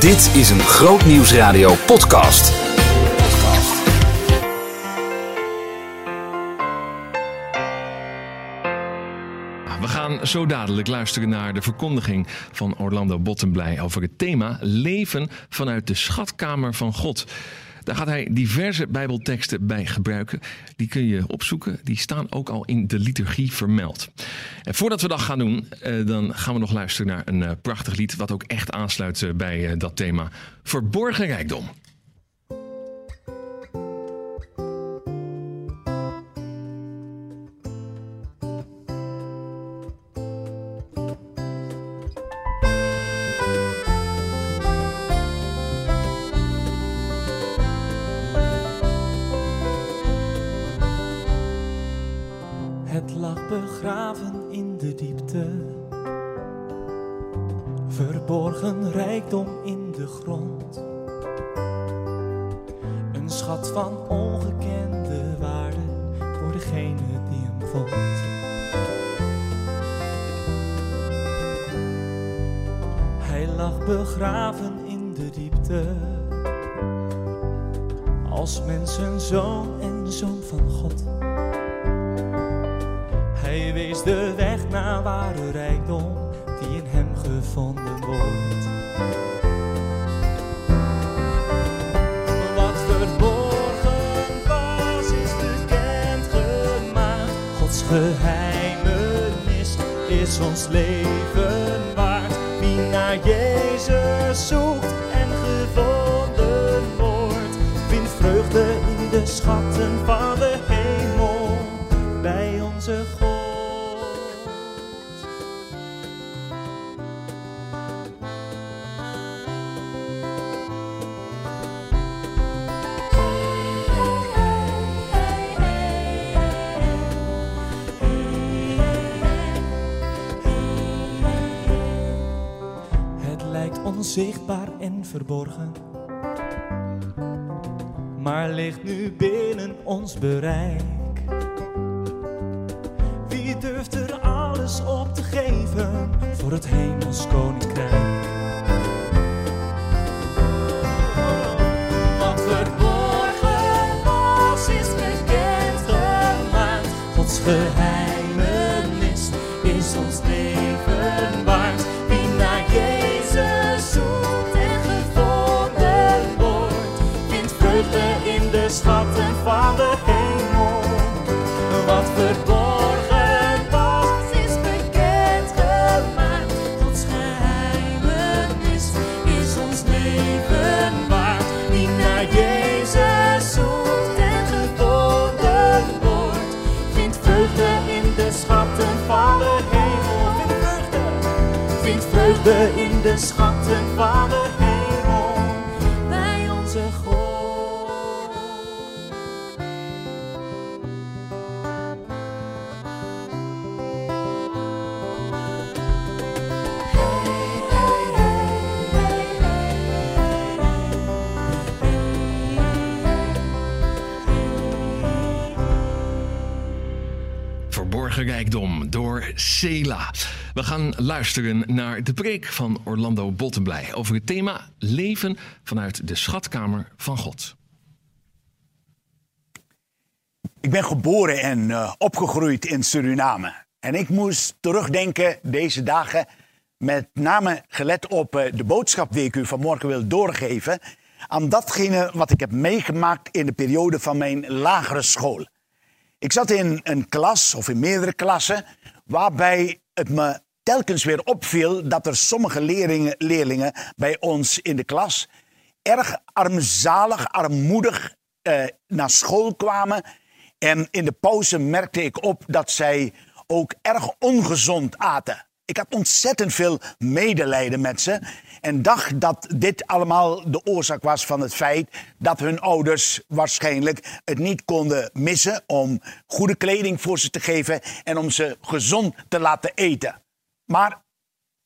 Dit is een Groot Nieuwsradio podcast. We gaan zo dadelijk luisteren naar de verkondiging van Orlando Bottenblij over het thema Leven vanuit de schatkamer van God. Daar gaat hij diverse Bijbelteksten bij gebruiken. Die kun je opzoeken. Die staan ook al in de liturgie vermeld. En voordat we dat gaan doen, eh, dan gaan we nog luisteren naar een eh, prachtig lied. Wat ook echt aansluit eh, bij dat thema. Verborgen rijkdom. Hij wees de weg naar ware rijkdom die in hem gevonden wordt. Wat verborgen was, is bekend gemaakt. Gods geheimenis is ons leven waard. Wie naar Jezus zoekt en gevonden wordt, vindt vreugde in de schatten van de hemel onzichtbaar en verborgen, maar ligt nu binnen ons bereik. Wie durft er alles op te geven voor het hemels schatten van de hemel. Wat verborgen was, is bekend gemaakt. Gods geheimenis is ons leven waard. Wie naar Jezus zoekt en gevonden wordt, vindt vreugde in de schatten van de hemel. Vindt vreugde, in de schatten van door Sela. We gaan luisteren naar de preek van Orlando Bottenblij over het thema Leven vanuit de schatkamer van God. Ik ben geboren en eh, opgegroeid in Suriname. En ik moest terugdenken deze dagen, met name gelet op eh, de boodschap die ik u vanmorgen wil doorgeven, aan datgene wat ik heb meegemaakt in de periode van mijn lagere school. Ik zat in een klas, of in meerdere klassen, waarbij het me telkens weer opviel dat er sommige leerlingen, bij ons in de klas erg armzalig, armoedig eh, naar school kwamen. En in de pauze merkte ik op dat zij ook erg ongezond aten. Ik had ontzettend veel medelijden met ze. En dacht dat dit allemaal de oorzaak was van het feit dat hun ouders waarschijnlijk het niet konden missen om goede kleding voor ze te geven en om ze gezond te laten eten. Maar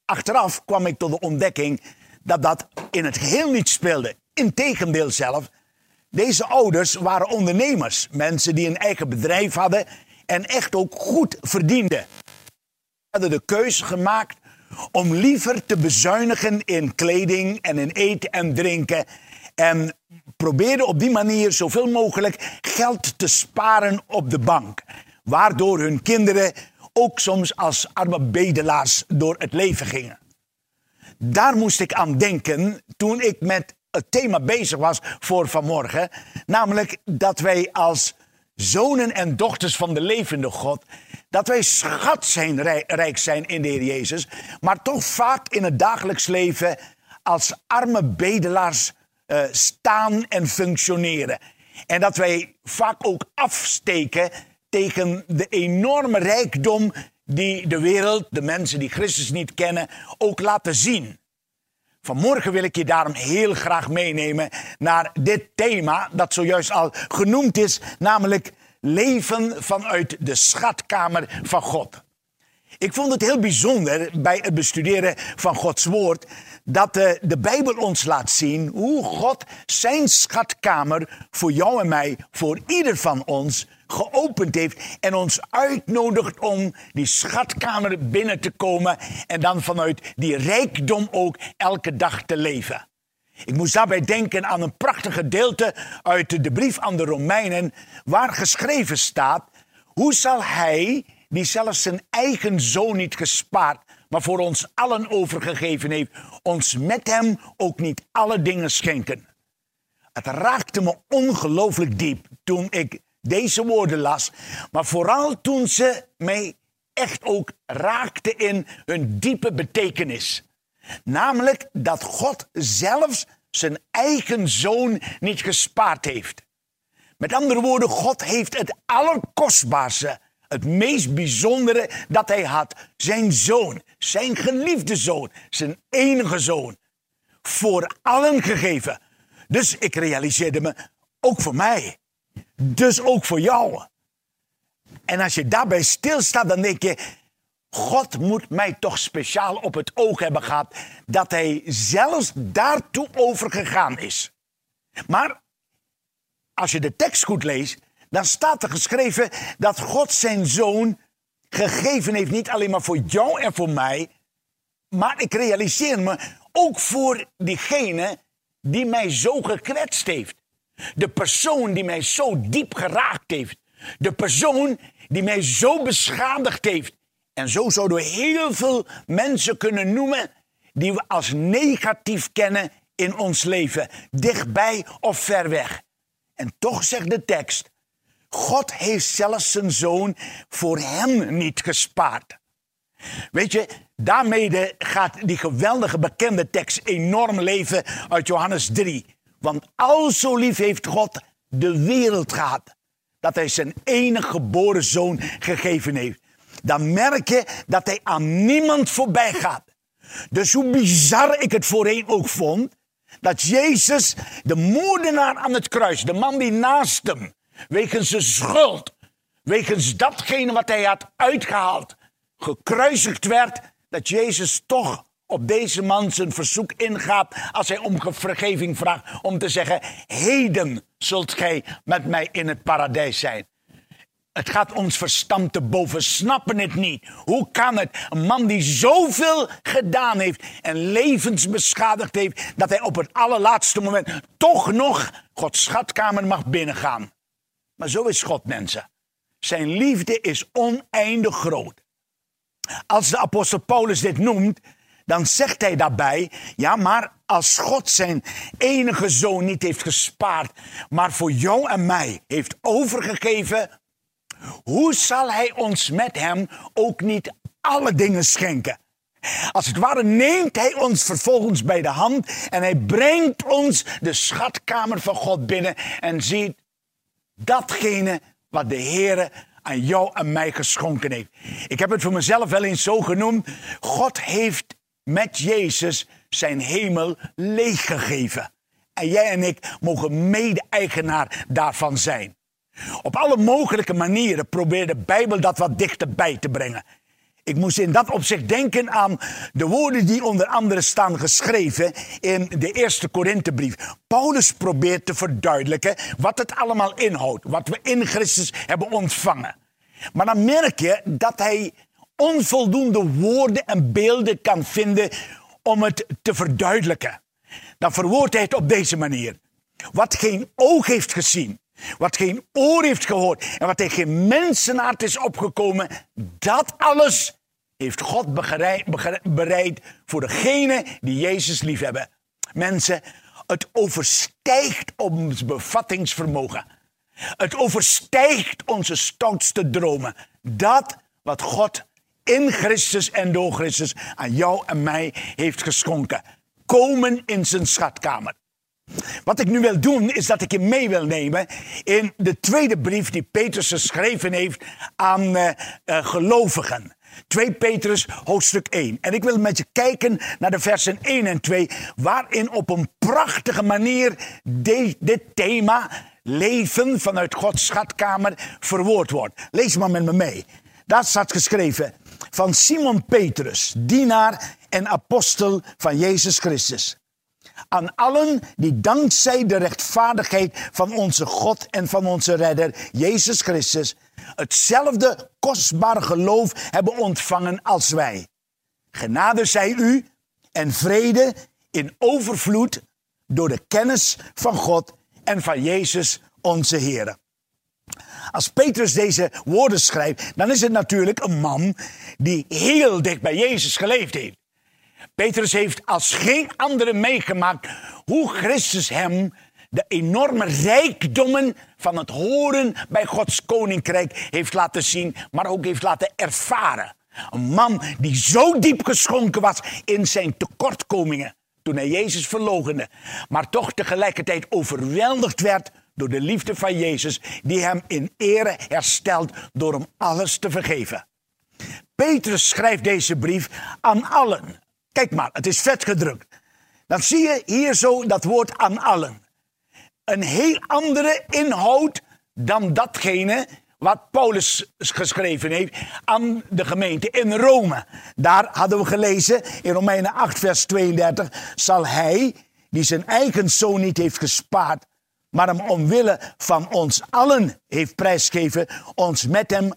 achteraf kwam ik tot de ontdekking dat dat in het geheel niet speelde. Integendeel zelf, deze ouders waren ondernemers. Mensen die een eigen bedrijf hadden en echt ook goed verdienden. Ze hadden de keuze gemaakt om liever te bezuinigen in kleding en in eten en drinken. En probeerden op die manier zoveel mogelijk geld te sparen op de bank. Waardoor hun kinderen ook soms als arme bedelaars door het leven gingen. Daar moest ik aan denken toen ik met het thema bezig was voor vanmorgen. Namelijk dat wij als zonen en dochters van de levende God, dat wij schat zijn, rijk zijn in de Heer Jezus, maar toch vaak in het dagelijks leven als arme bedelaars uh, staan en functioneren. En dat wij vaak ook afsteken tegen de enorme rijkdom die de wereld, de mensen die Christus niet kennen, ook laten zien. Vanmorgen wil ik je daarom heel graag meenemen naar dit thema dat zojuist al genoemd is, namelijk leven vanuit de schatkamer van God. Ik vond het heel bijzonder bij het bestuderen van Gods woord dat de, de Bijbel ons laat zien hoe God zijn schatkamer voor jou en mij, voor ieder van ons, geopend heeft en ons uitnodigt om die schatkamer binnen te komen en dan vanuit die rijkdom ook elke dag te leven. Ik moest daarbij denken aan een prachtig gedeelte uit de brief aan de Romeinen, waar geschreven staat: Hoe zal hij, die zelfs zijn eigen zoon niet gespaard, maar voor ons allen overgegeven heeft, ons met hem ook niet alle dingen schenken? Het raakte me ongelooflijk diep toen ik deze woorden las, maar vooral toen ze mij echt ook raakten in hun diepe betekenis. Namelijk dat God zelfs zijn eigen zoon niet gespaard heeft. Met andere woorden, God heeft het allerkostbaarste, het meest bijzondere dat hij had, zijn zoon, zijn geliefde zoon, zijn enige zoon, voor allen gegeven. Dus ik realiseerde me, ook voor mij. Dus ook voor jou. En als je daarbij stilstaat, dan denk je, God moet mij toch speciaal op het oog hebben gehad dat hij zelfs daartoe overgegaan is. Maar als je de tekst goed leest, dan staat er geschreven dat God zijn zoon gegeven heeft, niet alleen maar voor jou en voor mij, maar ik realiseer me ook voor diegene die mij zo gekwetst heeft. De persoon die mij zo diep geraakt heeft. De persoon die mij zo beschadigd heeft. En zo zouden we heel veel mensen kunnen noemen die we als negatief kennen in ons leven, dichtbij of ver weg. En toch zegt de tekst, God heeft zelfs zijn zoon voor hem niet gespaard. Weet je, daarmee gaat die geweldige bekende tekst enorm leven uit Johannes 3. Want al zo lief heeft God de wereld gehad, dat hij zijn enige geboren zoon gegeven heeft dan merk je dat hij aan niemand voorbij gaat. Dus hoe bizar ik het voorheen ook vond, dat Jezus, de moordenaar aan het kruis, de man die naast hem, wegens zijn schuld, wegens datgene wat hij had uitgehaald, gekruisigd werd, dat Jezus toch op deze man zijn verzoek ingaat als hij om vergeving vraagt, om te zeggen, heden zult gij met mij in het paradijs zijn. Het gaat ons verstand te boven, snappen het niet. Hoe kan het? Een man die zoveel gedaan heeft en levens beschadigd heeft, dat hij op het allerlaatste moment toch nog Gods schatkamer mag binnengaan. Maar zo is God, mensen. Zijn liefde is oneindig groot. Als de apostel Paulus dit noemt, dan zegt hij daarbij: ja, maar als God zijn enige zoon niet heeft gespaard, maar voor jou en mij heeft overgegeven, hoe zal hij ons met hem ook niet alle dingen schenken? Als het ware neemt hij ons vervolgens bij de hand en hij brengt ons de schatkamer van God binnen en ziet datgene wat de Heere aan jou en mij geschonken heeft. Ik heb het voor mezelf wel eens zo genoemd. God heeft met Jezus zijn hemel leeggegeven. En jij en ik mogen mede-eigenaar daarvan zijn. Op alle mogelijke manieren probeert de Bijbel dat wat dichterbij te brengen. Ik moest in dat opzicht denken aan de woorden die onder andere staan geschreven in de eerste Korinthebrief. Paulus probeert te verduidelijken wat het allemaal inhoudt, wat we in Christus hebben ontvangen. Maar dan merk je dat hij onvoldoende woorden en beelden kan vinden om het te verduidelijken. Dan verwoordt hij het op deze manier. Wat geen oog heeft gezien, wat geen oor heeft gehoord en wat tegen geen mensenhart is opgekomen, dat alles heeft God bereid voor degenen die Jezus liefhebben. Mensen, het overstijgt ons bevattingsvermogen. Het overstijgt onze stoutste dromen. Dat wat God in Christus en door Christus aan jou en mij heeft geschonken. Komen in zijn schatkamer. Wat ik nu wil doen, is dat ik je mee wil nemen in de tweede brief die Petrus geschreven heeft aan uh, uh, gelovigen. 2 Petrus hoofdstuk 1. En ik wil met je kijken naar de versen 1 en 2, waarin op een prachtige manier dit thema leven vanuit Gods schatkamer verwoord wordt. Lees maar met me mee. Daar staat geschreven van Simon Petrus, dienaar en apostel van Jezus Christus. Aan allen die dankzij de rechtvaardigheid van onze God en van onze redder Jezus Christus hetzelfde kostbare geloof hebben ontvangen als wij. Genade zij u en vrede in overvloed door de kennis van God en van Jezus onze Heer. Als Petrus deze woorden schrijft, dan is het natuurlijk een man die heel dicht bij Jezus geleefd heeft. Petrus heeft als geen andere meegemaakt hoe Christus hem de enorme rijkdommen van het horen bij Gods koninkrijk heeft laten zien, maar ook heeft laten ervaren. Een man die zo diep geschonken was in zijn tekortkomingen toen hij Jezus verlogende, maar toch tegelijkertijd overweldigd werd door de liefde van Jezus, die hem in ere herstelt door hem alles te vergeven. Petrus schrijft deze brief aan allen. Kijk maar, het is vet gedrukt. Dan zie je hier zo dat woord aan allen een heel andere inhoud dan datgene wat Paulus geschreven heeft aan de gemeente in Rome. Daar hadden we gelezen in Romeinen 8, vers 32, zal hij, die zijn eigen zoon niet heeft gespaard, maar hem omwille van ons allen heeft prijsgegeven, ons met hem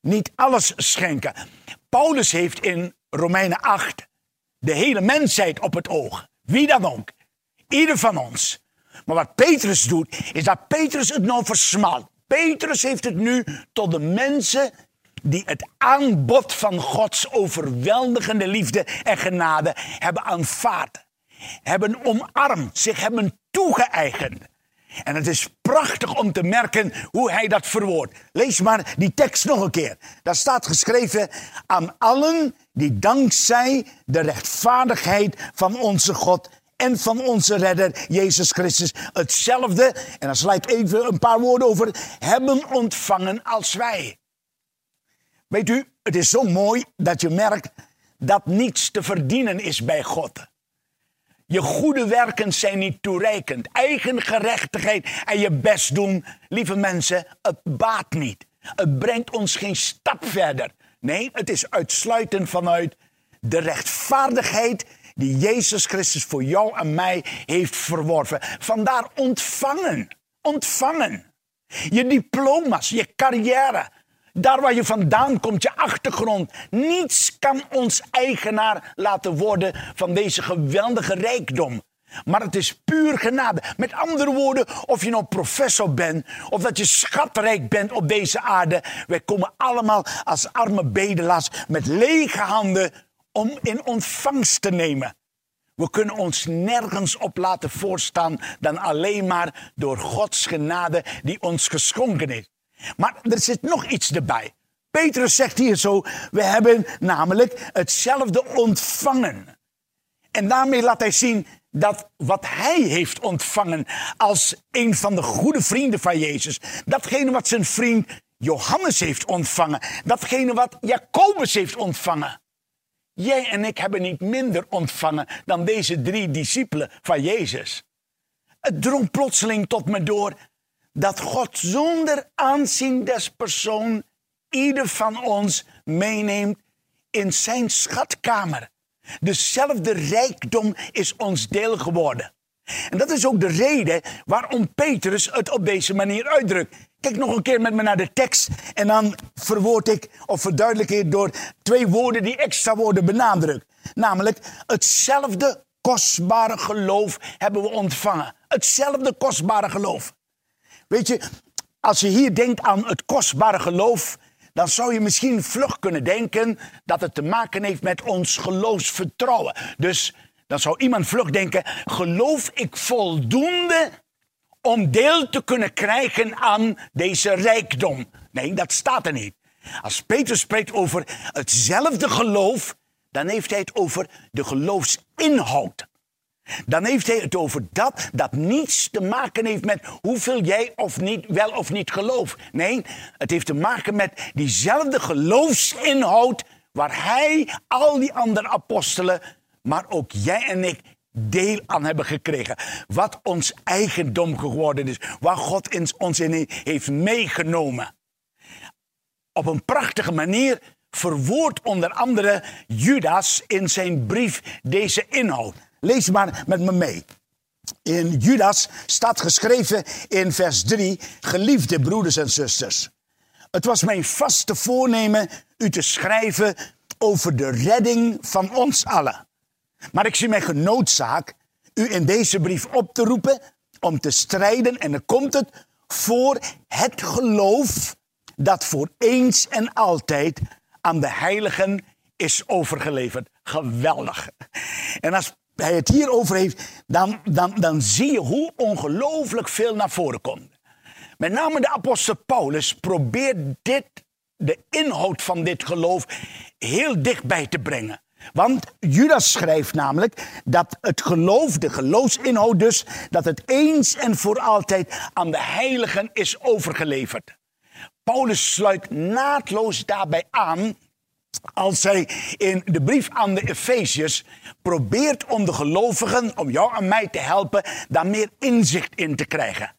niet alles schenken. Paulus heeft in Romeinen 8 de hele mensheid op het oog. Wie dan ook. Ieder van ons. Maar wat Petrus doet, is dat Petrus het nou versmalt. Petrus heeft het nu tot de mensen die het aanbod van Gods overweldigende liefde en genade hebben aanvaard. Hebben omarmd, zich hebben toegeëigend. En het is prachtig om te merken hoe hij dat verwoordt. Lees maar die tekst nog een keer. Daar staat geschreven aan allen die dankzij de rechtvaardigheid van onze God en van onze redder Jezus Christus hetzelfde, en dan sla ik even een paar woorden over, hebben ontvangen als wij. Weet u, het is zo mooi dat je merkt dat niets te verdienen is bij God. Je goede werken zijn niet toereikend. Eigen gerechtigheid en je best doen, lieve mensen, het baat niet. Het brengt ons geen stap verder. Nee, het is uitsluitend vanuit de rechtvaardigheid die Jezus Christus voor jou en mij heeft verworven. Vandaar ontvangen. Ontvangen. Je diploma's, je carrière. Daar waar je vandaan komt, je achtergrond. Niets kan ons eigenaar laten worden van deze geweldige rijkdom. Maar het is puur genade. Met andere woorden, of je nou professor bent, of dat je schatrijk bent op deze aarde. Wij komen allemaal als arme bedelaars met lege handen om in ontvangst te nemen. We kunnen ons nergens op laten voorstaan dan alleen maar door Gods genade die ons geschonken is. Maar er zit nog iets erbij. Petrus zegt hier zo: we hebben namelijk hetzelfde ontvangen. En daarmee laat hij zien dat wat hij heeft ontvangen als een van de goede vrienden van Jezus, datgene wat zijn vriend Johannes heeft ontvangen, datgene wat Jacobus heeft ontvangen, Jij en ik hebben niet minder ontvangen dan deze drie discipelen van Jezus. Het drong plotseling tot me door dat God zonder aanzien des persoon ieder van ons meeneemt in zijn schatkamer. Dezelfde rijkdom is ons deel geworden. En dat is ook de reden waarom Petrus het op deze manier uitdrukt. Kijk nog een keer met me naar de tekst en dan verwoord ik of verduidelijk ik door twee woorden die extra worden benadrukt. Namelijk, hetzelfde kostbare geloof hebben we ontvangen. Hetzelfde kostbare geloof. Weet je, als je hier denkt aan het kostbare geloof, dan zou je misschien vlug kunnen denken dat het te maken heeft met ons geloofsvertrouwen. Dus dan zou iemand vlug denken: geloof ik voldoende om deel te kunnen krijgen aan deze rijkdom? Nee, dat staat er niet. Als Petrus spreekt over hetzelfde geloof, dan heeft hij het over de geloofsinhoud. Dan heeft hij het over dat dat niets te maken heeft met hoeveel jij of niet, wel of niet gelooft. Nee, het heeft te maken met diezelfde geloofsinhoud waar hij, al die andere apostelen, maar ook jij en ik deel aan hebben gekregen. Wat ons eigendom geworden is. Waar God ons in heeft meegenomen. Op een prachtige manier verwoordt onder andere Judas in zijn brief deze inhoud. Lees maar met me mee. In Judas staat geschreven in vers 3: Geliefde broeders en zusters. Het was mijn vaste voornemen u te schrijven over de redding van ons allen. Maar ik zie mij genoodzaak u in deze brief op te roepen om te strijden, en dan komt het, voor het geloof dat voor eens en altijd aan de heiligen is overgeleverd. Geweldig. En als hij het hierover heeft, dan, dan, dan zie je hoe ongelooflijk veel naar voren komt. Met name de apostel Paulus probeert dit, de inhoud van dit geloof heel dichtbij te brengen. Want Judas schrijft namelijk dat het geloof, de geloofsinhoud dus, dat het eens en voor altijd aan de heiligen is overgeleverd. Paulus sluit naadloos daarbij aan als hij in de brief aan de Efeziërs probeert om de gelovigen, om jou en mij te helpen, daar meer inzicht in te krijgen.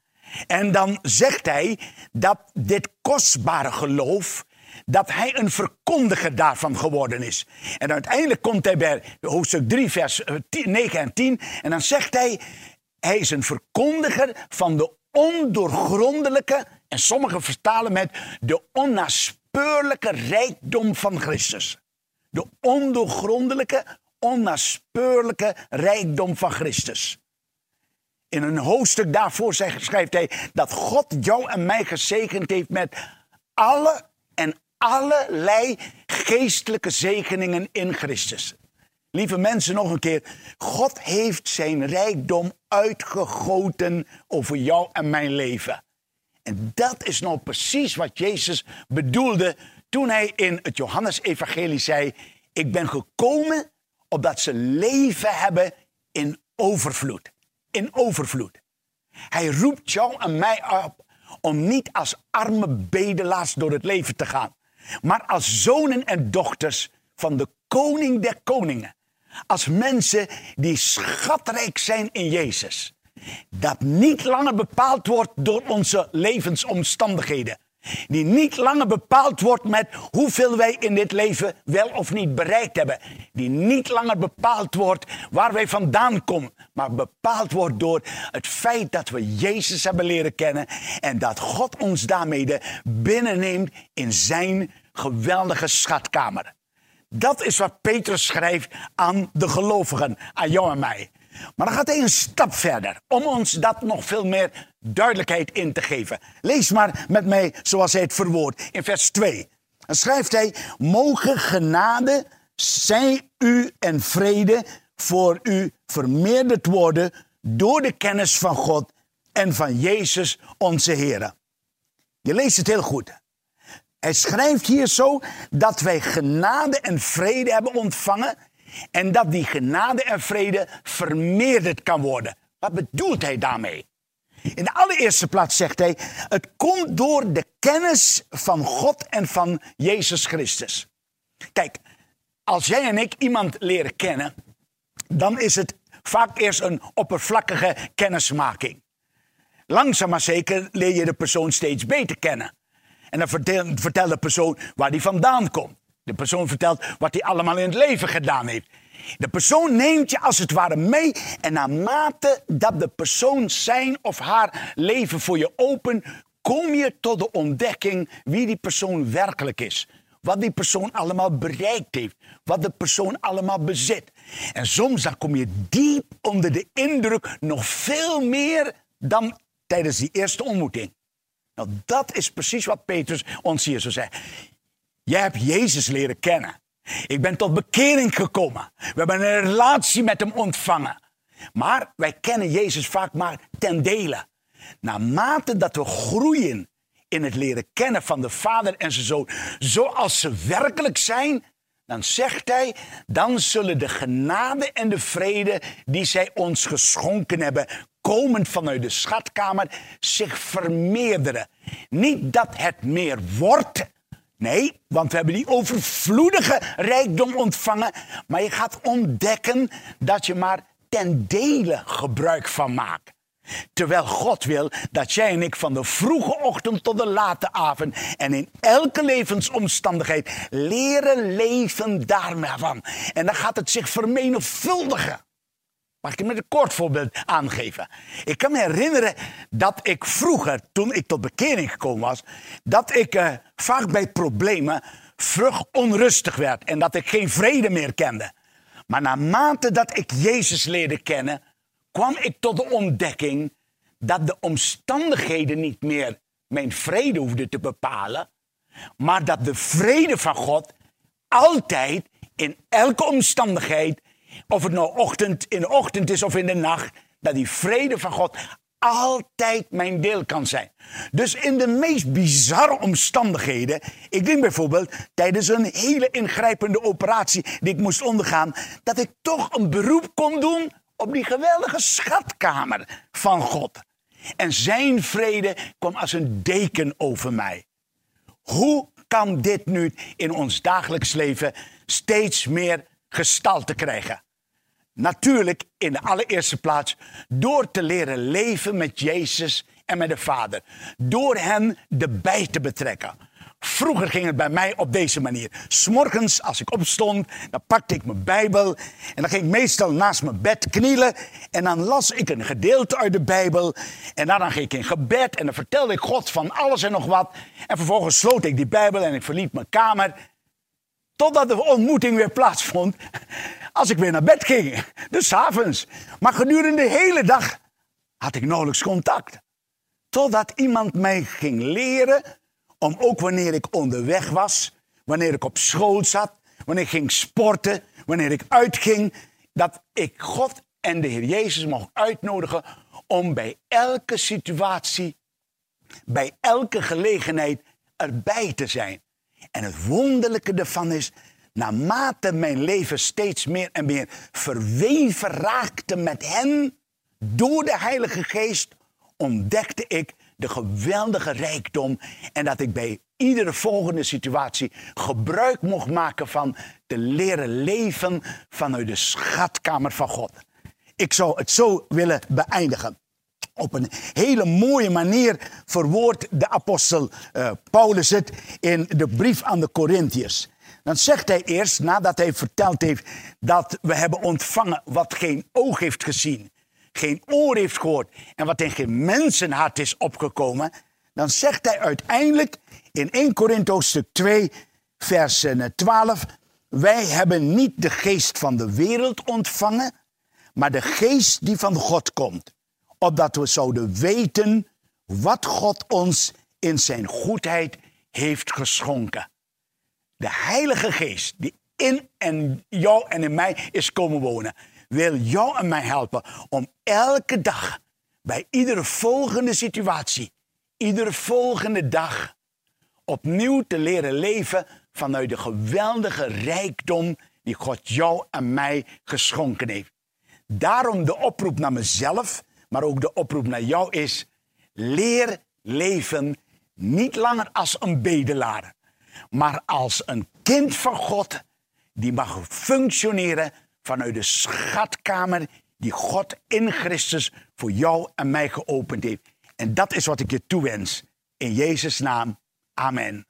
En dan zegt hij dat dit kostbare geloof, dat hij een verkondiger daarvan geworden is. En uiteindelijk komt hij bij hoofdstuk 3, vers 9 en 10. En dan zegt hij, hij is een verkondiger van de ondoorgrondelijke, en sommigen vertalen met de onnaspeurlijke rijkdom van Christus. De ondoorgrondelijke, onnaspeurlijke rijkdom van Christus. In een hoofdstuk daarvoor schrijft hij dat God jou en mij gezegend heeft met alle en allerlei geestelijke zegeningen in Christus. Lieve mensen, nog een keer. God heeft zijn rijkdom uitgegoten over jou en mijn leven. En dat is nou precies wat Jezus bedoelde toen hij in het Johannesevangelie zei: Ik ben gekomen opdat ze leven hebben in overvloed. In overvloed. Hij roept jou en mij op om niet als arme bedelaars door het leven te gaan, maar als zonen en dochters van de koning der koningen. Als mensen die schatrijk zijn in Jezus. Dat niet langer bepaald wordt door onze levensomstandigheden. Die niet langer bepaald wordt met hoeveel wij in dit leven wel of niet bereikt hebben. Die niet langer bepaald wordt waar wij vandaan komen. Maar bepaald wordt door het feit dat we Jezus hebben leren kennen. En dat God ons daarmee binnenneemt in zijn geweldige schatkamer. Dat is wat Petrus schrijft aan de gelovigen, aan jou en mij. Maar dan gaat hij een stap verder om ons dat nog veel meer duidelijkheid in te geven. Lees maar met mij zoals hij het verwoordt in vers 2. Dan schrijft hij: Mogen genade, zij u en vrede voor u vermeerderd worden door de kennis van God en van Jezus onze Heer. Je leest het heel goed. Hij schrijft hier zo dat wij genade en vrede hebben ontvangen en dat die genade en vrede vermeerderd kan worden. Wat bedoelt hij daarmee? In de allereerste plaats zegt hij: het komt door de kennis van God en van Jezus Christus. Kijk, als jij en ik iemand leren kennen, dan is het vaak eerst een oppervlakkige kennismaking. Langzaam maar zeker leer je de persoon steeds beter kennen. En dan vertelt de persoon waar die vandaan komt. De persoon vertelt wat hij allemaal in het leven gedaan heeft. De persoon neemt je als het ware mee en naarmate dat de persoon zijn of haar leven voor je open, kom je tot de ontdekking wie die persoon werkelijk is. Wat die persoon allemaal bereikt heeft. Wat de persoon allemaal bezit. En soms dan kom je diep onder de indruk nog veel meer dan tijdens die eerste ontmoeting. Nou, dat is precies wat Petrus ons hier zo zegt. Jij hebt Jezus leren kennen. Ik ben tot bekering gekomen. We hebben een relatie met hem ontvangen. Maar wij kennen Jezus vaak maar ten dele. Naarmate dat we groeien in het leren kennen van de Vader en zijn Zoon, zoals ze werkelijk zijn, dan zegt hij, dan zullen de genade en de vrede die zij ons geschonken hebben, komend vanuit de schatkamer, zich vermeerderen. Niet dat het meer wordt, nee, want we hebben die overvloedige rijkdom ontvangen, maar je gaat ontdekken dat je maar ten dele gebruik van maakt. Terwijl God wil dat jij en ik van de vroege ochtend tot de late avond en in elke levensomstandigheid leren leven daarvan. En dan gaat het zich vermenigvuldigen. Mag ik je met een kort voorbeeld aangeven? Ik kan me herinneren dat ik vroeger, toen ik tot bekering gekomen was, dat ik uh, vaak bij problemen vlug onrustig werd en dat ik geen vrede meer kende. Maar naarmate dat ik Jezus leerde kennen, kwam ik tot de ontdekking dat de omstandigheden niet meer mijn vrede hoefden te bepalen, maar dat de vrede van God altijd in elke omstandigheid, of het nou ochtend in de ochtend is of in de nacht, dat die vrede van God altijd mijn deel kan zijn. Dus in de meest bizarre omstandigheden, ik denk bijvoorbeeld tijdens een hele ingrijpende operatie die ik moest ondergaan, dat ik toch een beroep kon doen op die geweldige schatkamer van God. En zijn vrede kwam als een deken over mij. Hoe kan dit nu in ons dagelijks leven steeds meer gestalte krijgen? Natuurlijk in de allereerste plaats door te leren leven met Jezus en met de Vader. Door hen erbij te betrekken. Vroeger ging het bij mij op deze manier. S'morgens, als ik opstond, dan pakte ik mijn Bijbel. En dan ging ik meestal naast mijn bed knielen. En dan las ik een gedeelte uit de Bijbel. En dan ging ik in gebed. En dan vertelde ik God van alles en nog wat. En vervolgens sloot ik die Bijbel en ik verliet mijn kamer. Totdat de ontmoeting weer plaatsvond. Als ik weer naar bed ging. Dus avonds. Maar gedurende de hele dag had ik nauwelijks contact. Totdat iemand mij ging leren om ook wanneer ik onderweg was, wanneer ik op school zat, wanneer ik ging sporten, wanneer ik uitging, dat ik God en de Heer Jezus mocht uitnodigen om bij elke situatie, bij elke gelegenheid erbij te zijn. En het wonderlijke ervan is, naarmate mijn leven steeds meer en meer verweven raakte met hen, door de Heilige Geest, ontdekte ik de geweldige rijkdom en dat ik bij iedere volgende situatie gebruik mocht maken van te leren leven vanuit de schatkamer van God. Ik zou het zo willen beëindigen. Op een hele mooie manier verwoordt de apostel uh, Paulus het in de brief aan de Corinthiërs. Dan zegt hij eerst, nadat hij verteld heeft dat we hebben ontvangen wat geen oog heeft gezien, geen oor heeft gehoord en wat in geen mensenhart is opgekomen, dan zegt hij uiteindelijk in 1 Korinthe hoofdstuk 2, vers 12, wij hebben niet de geest van de wereld ontvangen, maar de geest die van God komt, opdat we zouden weten wat God ons in zijn goedheid heeft geschonken. De Heilige Geest die in en jou en in mij is komen wonen, wil jou en mij helpen om elke dag, bij iedere volgende situatie, iedere volgende dag, opnieuw te leren leven vanuit de geweldige rijkdom die God jou en mij geschonken heeft. Daarom de oproep naar mezelf, maar ook de oproep naar jou is: leer leven niet langer als een bedelaar, maar als een kind van God die mag functioneren vanuit de schatkamer die God in Christus voor jou en mij geopend heeft. En dat is wat ik je toewens. In Jezus' naam. Amen.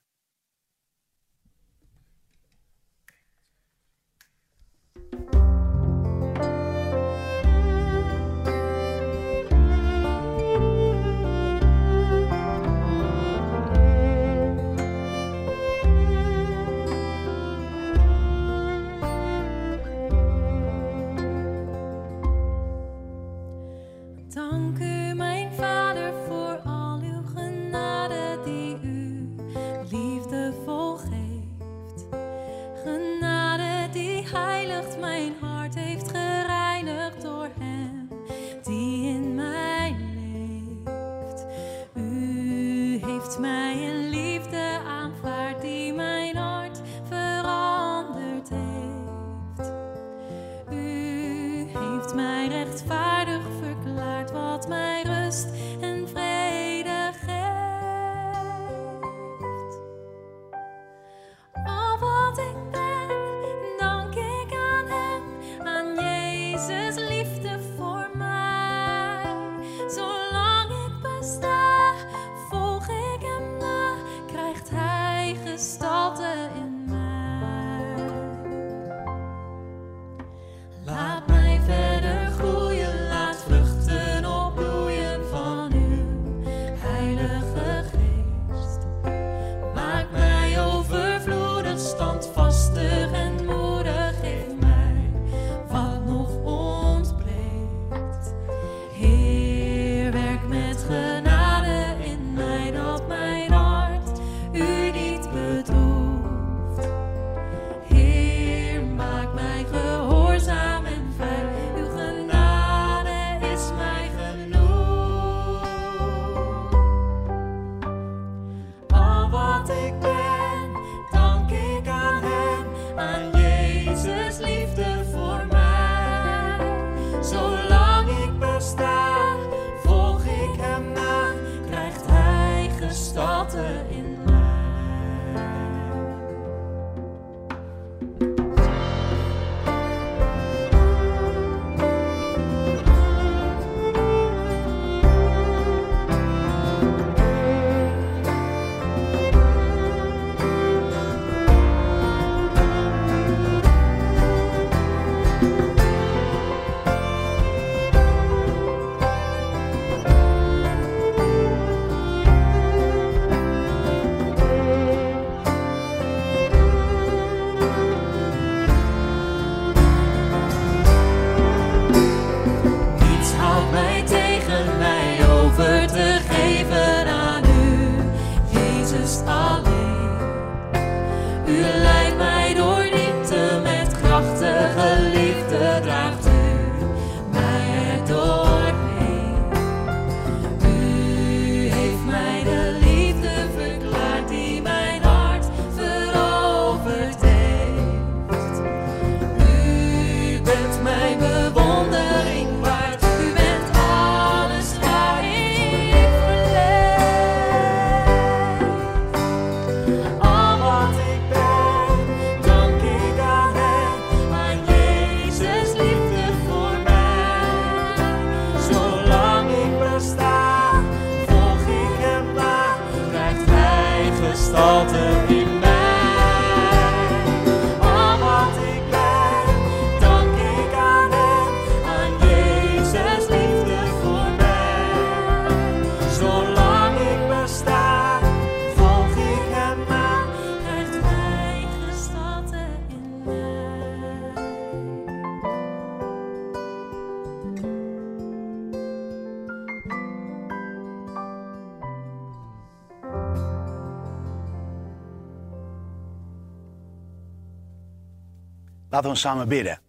Laten we samen bidden.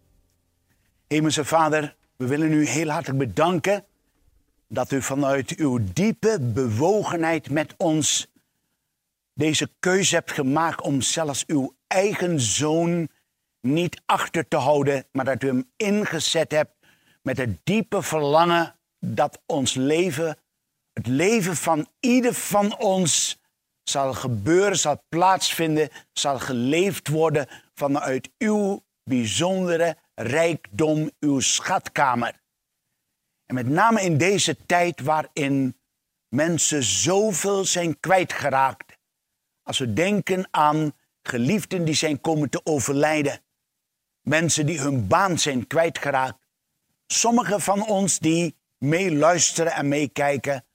Hemelse Vader, we willen u heel hartelijk bedanken dat u vanuit uw diepe bewogenheid met ons deze keuze hebt gemaakt om zelfs uw eigen zoon niet achter te houden, maar dat u hem ingezet hebt met het diepe verlangen dat ons leven, het leven van ieder van ons zal gebeuren, zal plaatsvinden, zal geleefd worden vanuit uw bijzondere rijkdom, uw schatkamer. En met name in deze tijd waarin mensen zoveel zijn kwijtgeraakt. Als we denken aan geliefden die zijn komen te overlijden. Mensen die hun baan zijn kwijtgeraakt. Sommigen van ons die meeluisteren en meekijken,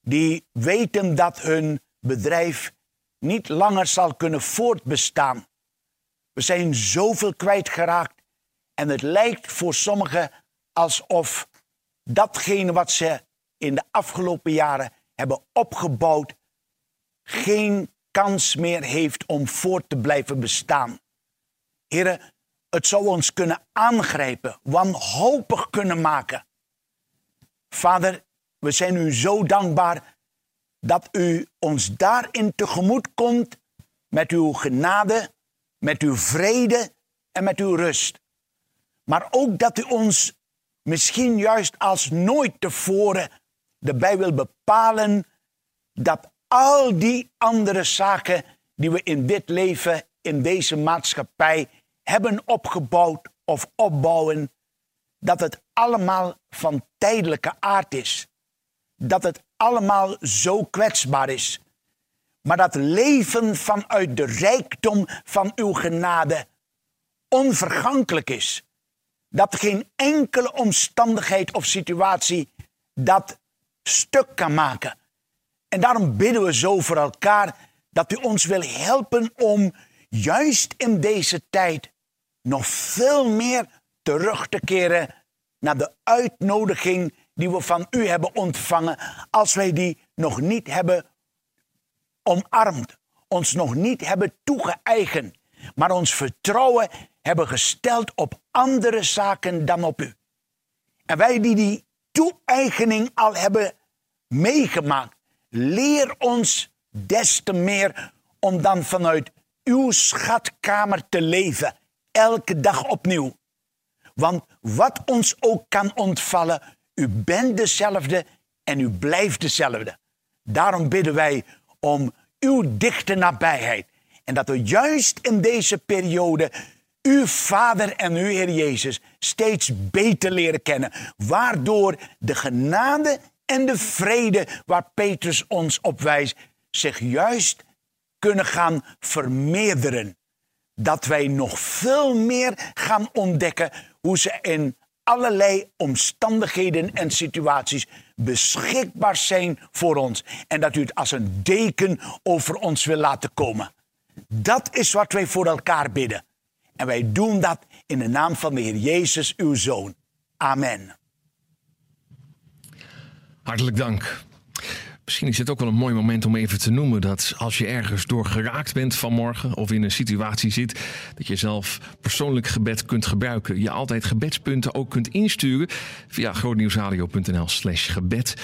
die weten dat hun bedrijf niet langer zal kunnen voortbestaan. We zijn zoveel kwijtgeraakt en het lijkt voor sommigen alsof datgene wat ze in de afgelopen jaren hebben opgebouwd geen kans meer heeft om voort te blijven bestaan. Heren, het zou ons kunnen aangrijpen, wanhopig kunnen maken. Vader, we zijn u zo dankbaar dat u ons daarin tegemoet komt met uw genade, met uw vrede en met uw rust. Maar ook dat u ons misschien juist als nooit tevoren erbij wil bepalen dat al die andere zaken die we in dit leven, in deze maatschappij hebben opgebouwd of opbouwen, dat het allemaal van tijdelijke aard is. Dat het allemaal zo kwetsbaar is. Maar dat leven vanuit de rijkdom van uw genade onvergankelijk is. Dat geen enkele omstandigheid of situatie dat stuk kan maken. En daarom bidden we zo voor elkaar dat u ons wil helpen om juist in deze tijd nog veel meer terug te keren naar de uitnodiging die we van u hebben ontvangen, als wij die nog niet hebben omarmd, ons nog niet hebben toegeëigend, maar ons vertrouwen hebben gesteld op andere zaken dan op u. En wij die die toe-eigening al hebben meegemaakt, leer ons des te meer om dan vanuit uw schatkamer te leven, elke dag opnieuw. Want wat ons ook kan ontvallen, u bent dezelfde en u blijft dezelfde. Daarom bidden wij om uw dichte nabijheid. En dat we juist in deze periode uw Vader en uw Heer Jezus steeds beter leren kennen. Waardoor de genade en de vrede waar Petrus ons op wijst, zich juist kunnen gaan vermeerderen. Dat wij nog veel meer gaan ontdekken hoe ze in allerlei omstandigheden en situaties beschikbaar zijn voor ons. En dat u het als een deken over ons wil laten komen. Dat is wat wij voor elkaar bidden. En wij doen dat in de naam van de Heer Jezus, uw Zoon. Amen. Hartelijk dank. Misschien is het ook wel een mooi moment om even te noemen dat als je ergens door geraakt bent vanmorgen of in een situatie zit dat je zelf persoonlijk gebed kunt gebruiken, je altijd gebedspunten ook kunt insturen via grootnieuwsradio.nl slash gebed.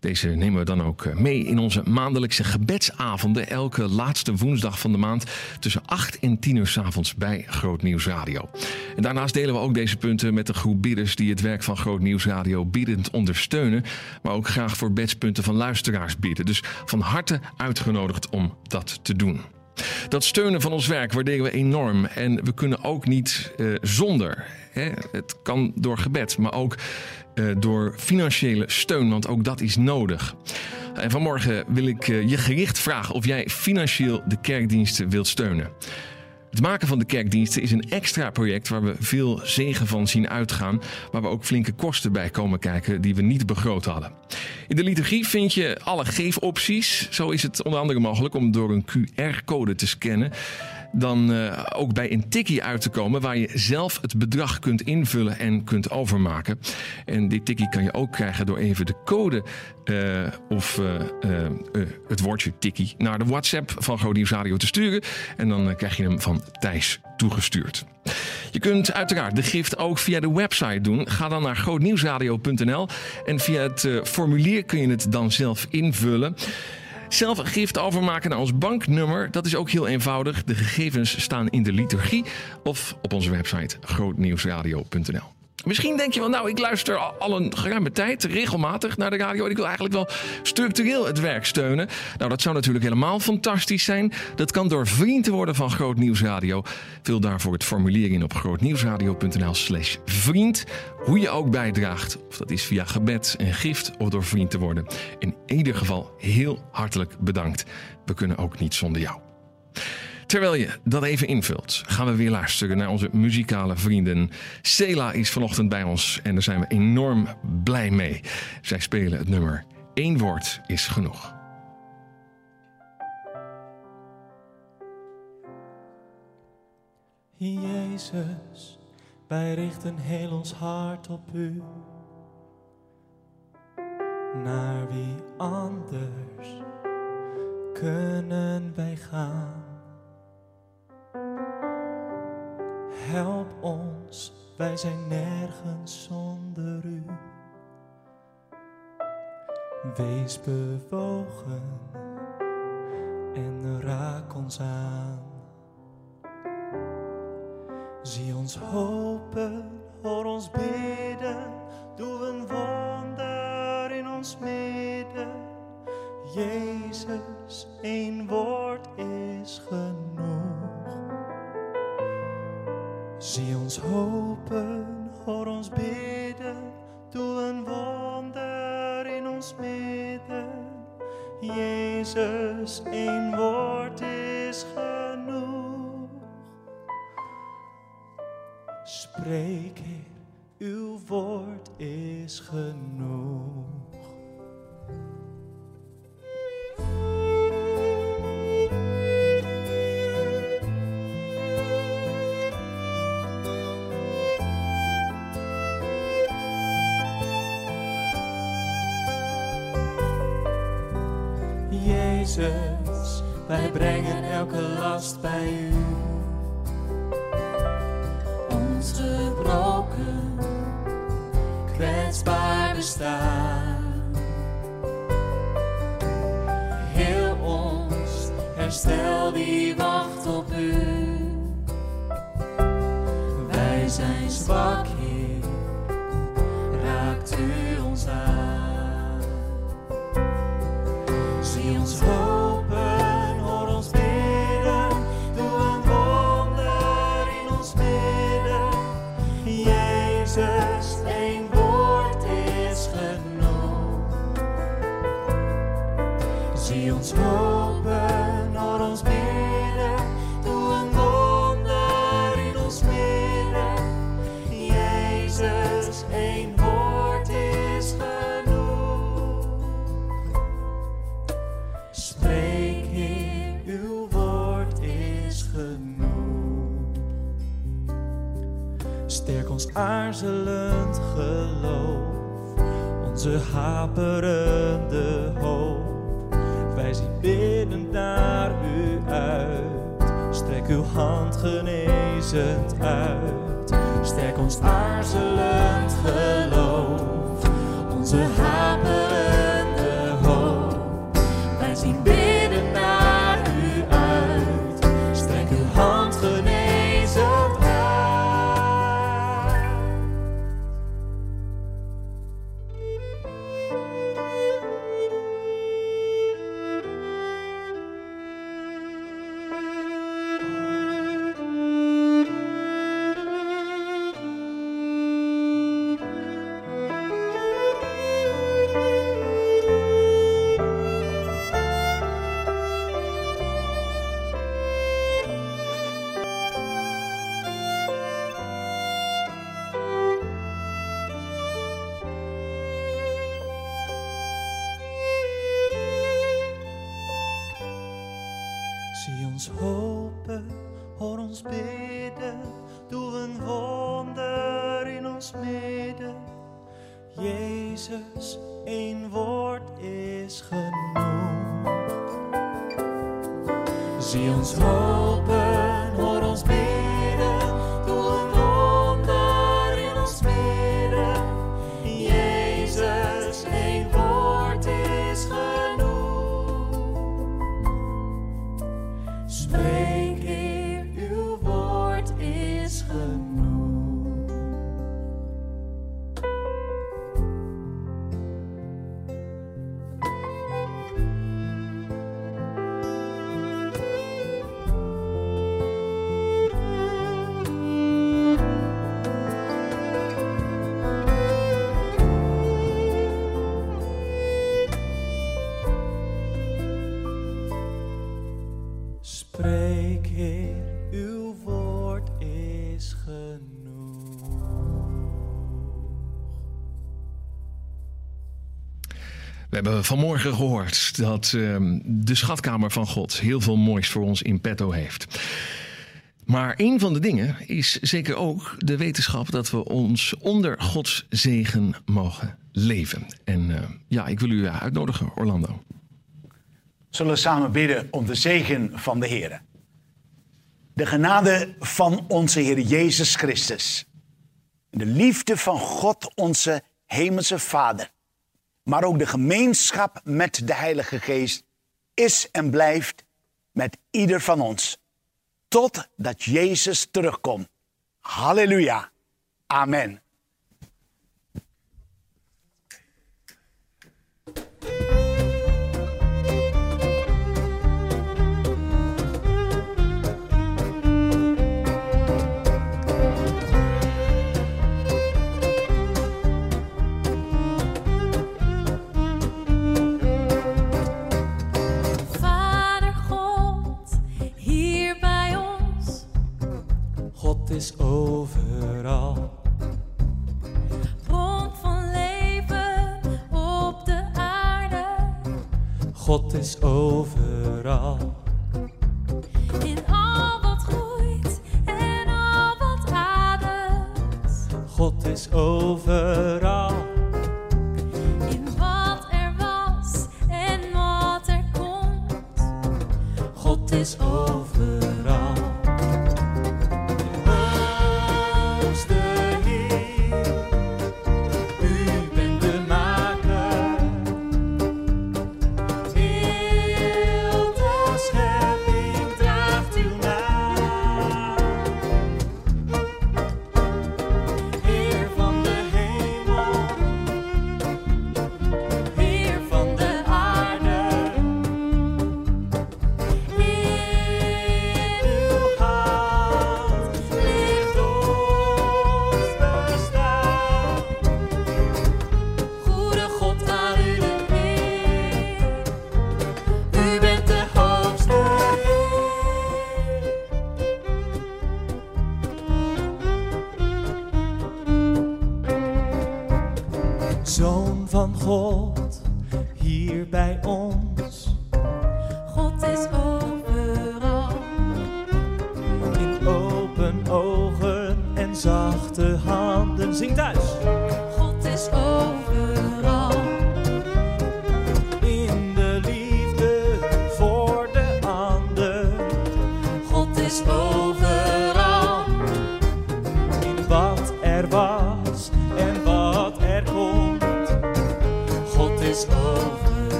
Deze nemen we dan ook mee in onze maandelijkse gebedsavonden elke laatste woensdag van de maand tussen 8 en 10 uur s avonds bij Groot Nieuws Radio. En daarnaast delen we ook deze punten met de groep bidders die het werk van Groot Nieuws Radio biedend ondersteunen, maar ook graag voor bedspunten van luisteraars bieden. Dus van harte uitgenodigd om dat te doen. Dat steunen van ons werk waarderen we enorm. En we kunnen ook niet eh, zonder. Hè? Het kan door gebed, maar ook eh, door financiële steun, want ook dat is nodig. En vanmorgen wil ik eh, je gericht vragen of jij financieel de kerkdiensten wilt steunen. Het maken van de kerkdiensten is een extra project waar we veel zegen van zien uitgaan, waar we ook flinke kosten bij komen kijken die we niet begroot hadden. In de liturgie vind je alle geefopties. Zo is het onder andere mogelijk om door een QR-code te scannen dan uh, ook bij een tikkie uit te komen waar je zelf het bedrag kunt invullen en kunt overmaken. En dit tikkie kan je ook krijgen door even de code uh, of uh, het woordje tikkie naar de WhatsApp van Groot Nieuws Radio te sturen. En dan krijg je hem van Thijs toegestuurd. Je kunt uiteraard de gift ook via de website doen. Ga dan naar grootnieuwsradio.nl en via het formulier kun je het dan zelf invullen. Zelf gift overmaken naar ons banknummer, dat is ook heel eenvoudig. De gegevens staan in de liturgie of op onze website grootnieuwsradio.nl. Misschien denk je wel, nou, ik luister al een geruime tijd regelmatig naar de radio en ik wil eigenlijk wel structureel het werk steunen. Nou, dat zou natuurlijk helemaal fantastisch zijn. Dat kan door vriend te worden van Groot Nieuws Radio. Vul daarvoor het formulier in op grootnieuwsradio.nl/slash vriend. Hoe je ook bijdraagt, of dat is via gebed, en gift of door vriend te worden. In ieder geval heel hartelijk bedankt. We kunnen ook niet zonder jou. Terwijl je dat even invult, gaan we weer luisteren naar onze muzikale vrienden. Sela is vanochtend bij ons en daar zijn we enorm blij mee. Zij spelen het nummer Eén woord is genoeg. Jezus, wij richten heel ons hart op U. Naar wie anders kunnen wij gaan? Help ons, wij zijn nergens zonder u. Wees bewogen en raak ons aan. Zie ons hopen, hoor ons bidden, doe een wonder in ons midden. Jezus, één woord is genoeg. Zie ons hopen, hoor ons bidden, doe een wonder in ons midden. Jezus, één woord is genoeg. Spreek, Heer, uw woord is genoeg. Wij brengen elke last bij u. Ons gebroken, kwetsbaar bestaan. Heel ons herstel wie wacht op u. Wij zijn zwak, aarzelend geloof, onze haperende hoop. Wij zien biddend naar u uit. Strek uw hand genezend uit. Sterk ons aarzelend doe een wonder in ons midden. Jezus, één woord is genoeg. Zie ons hopen, hebben vanmorgen gehoord dat ehm, de schatkamer van God heel veel moois voor ons in petto heeft. Maar een van de dingen is zeker ook de wetenschap dat we ons onder Gods zegen mogen leven. En eh, ja, ik wil u uitnodigen, Orlando. Zullen we samen bidden om de zegen van de Heer. De genade van onze Heer Jezus Christus. De liefde van God, onze Hemelse Vader. Maar ook de gemeenschap met de Heilige Geest is en blijft met ieder van ons. Totdat Jezus terugkomt. Halleluja. Amen. is overal. Bron van leven op de aarde. God is overal. In al wat groeit en al wat ademt. God is overal. In wat er was en wat er komt. God is overal.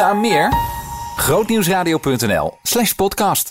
aan meer? Grootnieuwsradio.nl slash podcast.